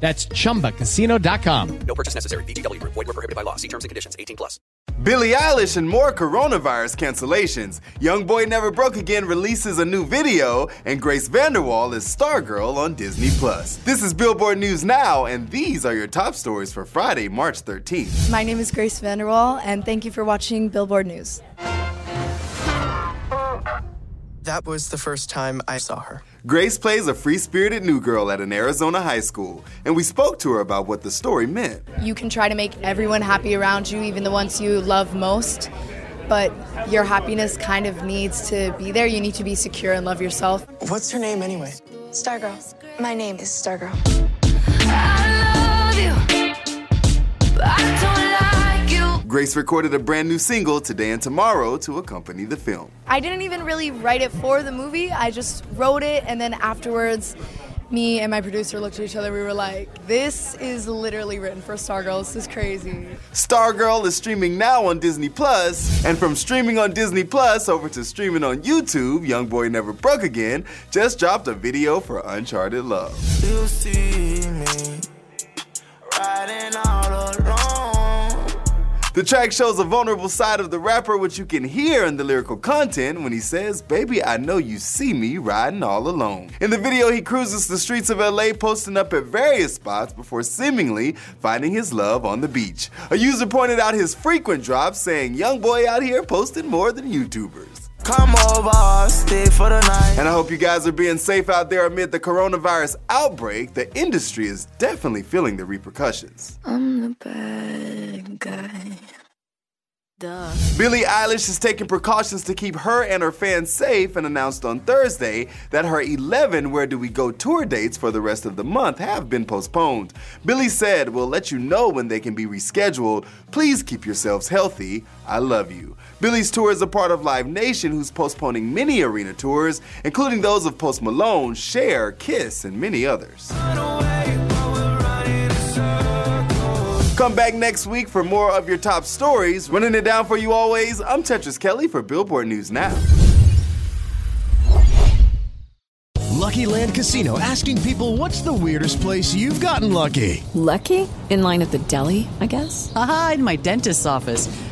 That's chumbacasino.com. No purchase necessary. VGW Group. Void were prohibited by law. See terms and conditions. 18 plus. Billie Eilish and more coronavirus cancellations. Young Boy Never Broke Again releases a new video, and Grace VanderWaal is Stargirl on Disney Plus. This is Billboard News Now, and these are your top stories for Friday, March 13th. My name is Grace VanderWaal, and thank you for watching Billboard News. That was the first time I saw her. Grace plays a free spirited new girl at an Arizona high school, and we spoke to her about what the story meant. You can try to make everyone happy around you, even the ones you love most, but your happiness kind of needs to be there. You need to be secure and love yourself. What's her name anyway? Stargirl. My name is Stargirl. Grace recorded a brand new single today and tomorrow to accompany the film. I didn't even really write it for the movie, I just wrote it, and then afterwards, me and my producer looked at each other. We were like, this is literally written for Stargirl. This is crazy. Stargirl is streaming now on Disney Plus, and from streaming on Disney Plus over to streaming on YouTube, Young Boy Never Broke Again just dropped a video for Uncharted Love. The track shows a vulnerable side of the rapper, which you can hear in the lyrical content when he says, Baby, I know you see me riding all alone. In the video, he cruises the streets of LA, posting up at various spots before seemingly finding his love on the beach. A user pointed out his frequent drops, saying, Young boy out here posting more than YouTubers. Come over, stay for the night. And I hope you guys are being safe out there amid the coronavirus outbreak. The industry is definitely feeling the repercussions. I'm the bad guy. Duh. Billie Eilish is taking precautions to keep her and her fans safe and announced on Thursday that her 11 Where Do We Go tour dates for the rest of the month have been postponed. Billie said, We'll let you know when they can be rescheduled. Please keep yourselves healthy. I love you. Billie's tour is a part of Live Nation, who's postponing many arena tours, including those of Post Malone, Cher, Kiss, and many others. Come back next week for more of your top stories. Running it down for you always, I'm Tetris Kelly for Billboard News Now. Lucky Land Casino asking people what's the weirdest place you've gotten lucky? Lucky? In line at the deli, I guess? Aha, in my dentist's office.